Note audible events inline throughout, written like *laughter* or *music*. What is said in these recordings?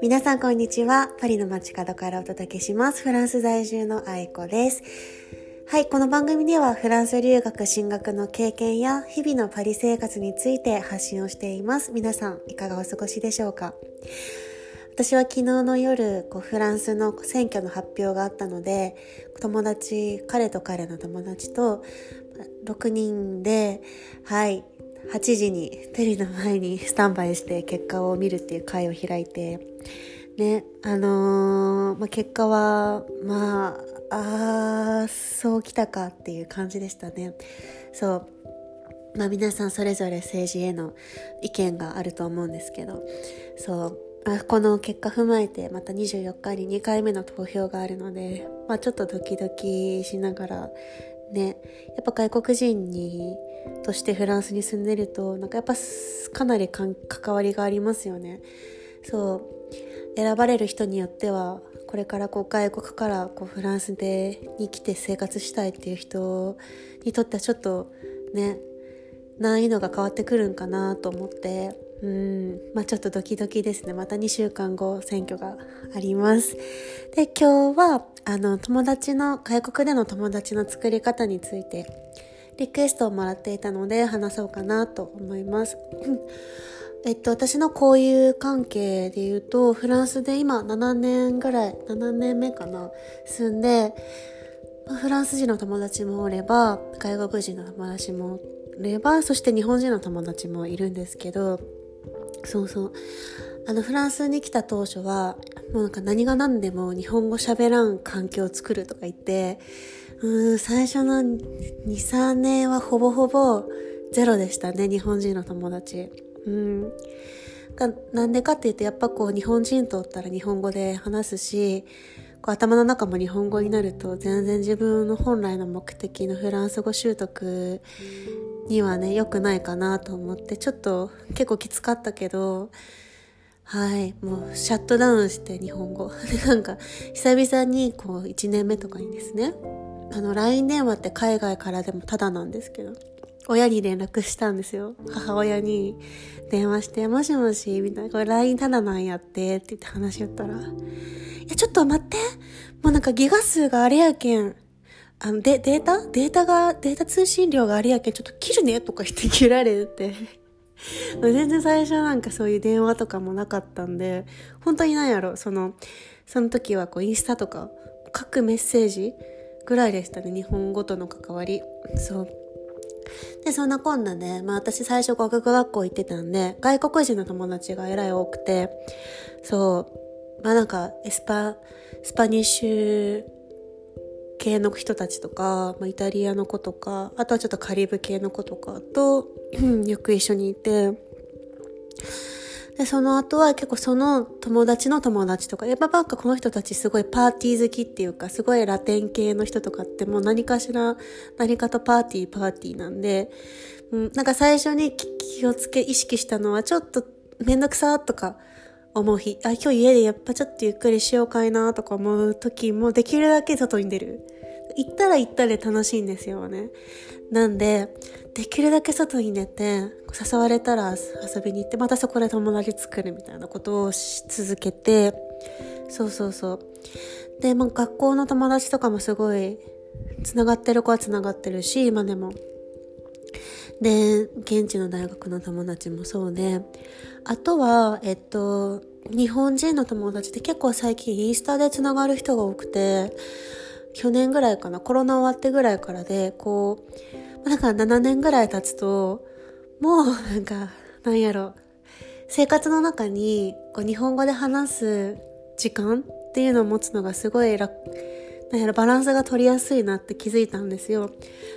皆さんこんにちは。パリの街角からお届けします。フランス在住の愛子です。はい、この番組ではフランス留学進学の経験や日々のパリ生活について発信をしています。皆さんいかがお過ごしでしょうか？私は昨日の夜こうフランスの選挙の発表があったので友達彼と彼の友達と6人ではい8時にテレビの前にスタンバイして結果を見るっていう会を開いてねあのー、まあ、結果はまああそうきたかっていう感じでしたね。そう。まあ皆さんそれぞれ政治への意見があると思うんですけどそう。この結果踏まえてまた24日に2回目の投票があるので、まあ、ちょっとドキドキしながらねやっぱ外国人にとしてフランスに住んでるとなんかやっぱかなり関わりがありますよね。そう。選ばれる人によってはこれからこう外国からこうフランスでに来て生活したいっていう人にとってはちょっとね難易度が変わってくるんかなと思って。うん。まあちょっとドキドキですね。また2週間後選挙があります。で今日はあの友達の外国での友達の作り方についてリクエストをもらっていたので話そうかなと思います *laughs* えっと、私の交友関係で言うと、フランスで今7年ぐらい、7年目かな、住んで、フランス人の友達もおれば、外国人の友達もおれば、そして日本人の友達もいるんですけど、そうそう。あの、フランスに来た当初は、もうなんか何が何でも日本語喋らん環境を作るとか言って、うん、最初の2、3年はほぼほぼゼロでしたね、日本人の友達。うん。なんでかって言うと、やっぱこう、日本人とったら日本語で話すし、こう頭の中も日本語になると全然自分の本来の目的のフランス語習得にはね、良くないかなと思って、ちょっと結構きつかったけど、はい、もうシャットダウンして日本語。で、*laughs* なんか、久々にこう1年目とかにですね、あの、LINE 電話って海外からでもタダなんですけど、親に連絡したんですよ。母親に電話して、もしもし、みたいな、これ LINE タダなんやって、って言って話し合ったら、いや、ちょっと待って。もうなんかギガ数があれやけん、あの、で、データ？データが、データ通信量があれやけん、ちょっと切るねとか言って切られて。*laughs* 全然最初なんかそういう電話とかもなかったんで、本当になんやろ、その、その時はこうインスタとか、書くメッセージぐらいでしたね、日本語との関わり。そう。で、そんなこんなで、まあ私最初語学学校行ってたんで、外国人の友達がえらい多くて、そう、まあなんか、エスパ、スパニッシュ系の人たちとか、まあ、イタリアの子とか、あとはちょっとカリブ系の子とかと、よく一緒にいて、で、その後は結構その友達の友達とか、やっぱなんかこの人たちすごいパーティー好きっていうか、すごいラテン系の人とかってもう何かしら、何かとパーティーパーティーなんで、うん、なんか最初に気をつけ、意識したのはちょっとめんどくさとか思う日、あ、今日家でやっぱちょっとゆっくりしようかいなとか思う時もできるだけ外に出る。行ったら行ったで楽しいんですよね。なんで、できるだけ外に出て、誘われたら遊びに行って、またそこで友達作るみたいなことをし続けて、そうそうそう。で、まあ、学校の友達とかもすごい、繋がってる子は繋がってるし、今でも。で、現地の大学の友達もそうで、あとは、えっと、日本人の友達って結構最近インスタで繋がる人が多くて、去年ぐらいかな、コロナ終わってぐらいからで、こう、なんか7年ぐらい経つと、もうなんか、なんやろ、生活の中にこう日本語で話す時間っていうのを持つのがすごい楽、なんやろ、バランスが取りやすいなって気づいたんですよ。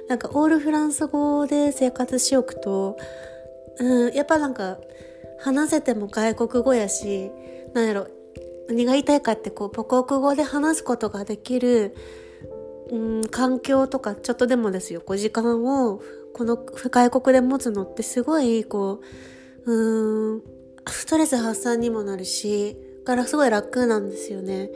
なんか、オールフランス語で生活しおくと、うん、やっぱなんか、話せても外国語やし、なんやろ、何が言いたいかってこう母国語で話すことができる、うん、環境とかちょっとでもですよ。こう時間をこの外国で持つのってすごいこううんストレス発散にもなるしからすごい楽なんですよね。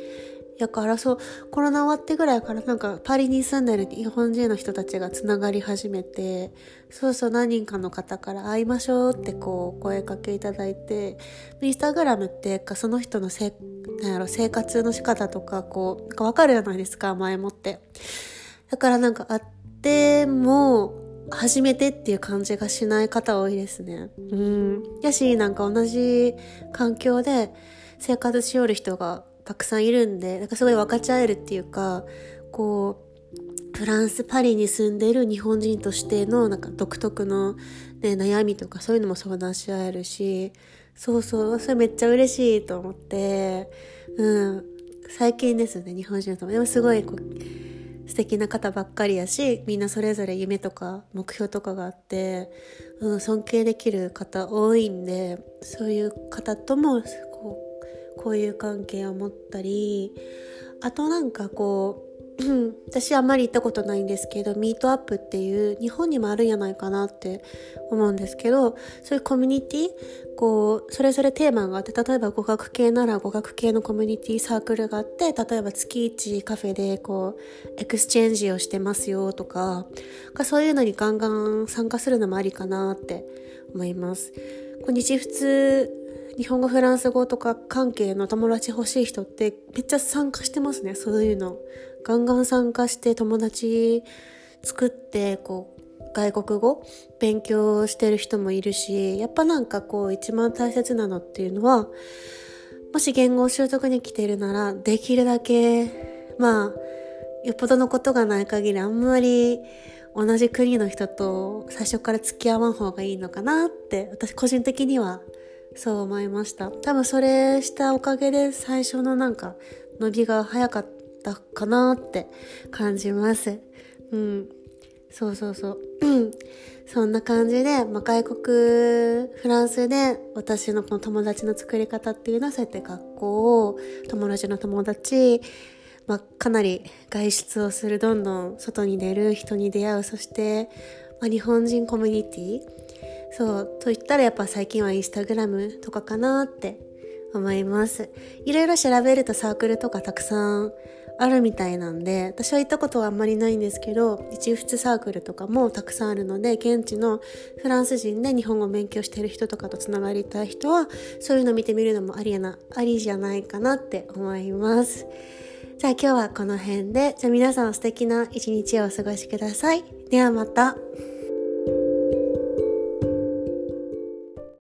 やからそうコロナ終わってぐらいからなんかパリに住んでる日本人の人たちがつながり始めてそうそう何人かの方から会いましょうってこう声かけいただいてインスタグラムってその人のせなんやろ生活の仕方とかこうわかるじゃないですか前もって。だからなんか会っても初めてっていう感じがしない方多いですね。うん。やしなんか同じ環境で生活しよる人がたくさんいるんで、なんかすごい分かち合えるっていうか、こう、フランス・パリに住んでいる日本人としてのなんか独特の、ね、悩みとかそういうのも相談し合えるし、そうそう、それめっちゃ嬉しいと思って、うん、最近ですね、日本人の友でもすごいこう、素敵な方ばっかりやし、みんなそれぞれ夢とか目標とかがあって、うん、尊敬できる方多いんで、そういう方とも交友関係を持ったりあとなんかこう *clears throat* 私あんまり行ったことないんですけどミートアップっていう日本にもあるんじゃないかなって思うんですけどそういうコミュニティこうそれぞれテーマがあって例えば語学系なら語学系のコミュニティサークルがあって例えば月1カフェでこうエクスチェンジをしてますよとかそういうのにガンガン参加するのもありかなって思います。日仏日本語フランス語とか関係の友達欲しい人ってめっちゃ参加してますね。そういうの。ガンガン参加して友達作ってこう外国語勉強してる人もいるしやっぱなんかこう一番大切なのっていうのはもし言語習得に来てるならできるだけまあよっぽどのことがない限りあんまり同じ国の人と最初から付き合わん方がいいのかなって私個人的にはそう思いました。多分それしたおかげで最初のなんか伸びが早かったかなって感じます。うん。そうそうそう。*clears throat* そんな感じで、まあ、外国フランスで私のこの友達の作り方っていうのはそうやって学校を友達の友達まあ、かなり外出をする。どんどん外に出る人に出会う。そして、まあ、日本人コミュニティそう、と言ったらやっぱ最近はインスタグラムとかかなって思います。いろいろ調べるとサークルとかたくさんあるみたいなんで、私は行ったことはあんまりないんですけど、一仏サークルとかもたくさんあるので、現地のフランス人で日本語を勉強してる人とかとつながりたい人は、そういうの見てみるのもありやな、ありじゃないかなって思います。じゃあ今日はこの辺で、じゃあ皆さん素敵な一日をお過ごしください。ではまた。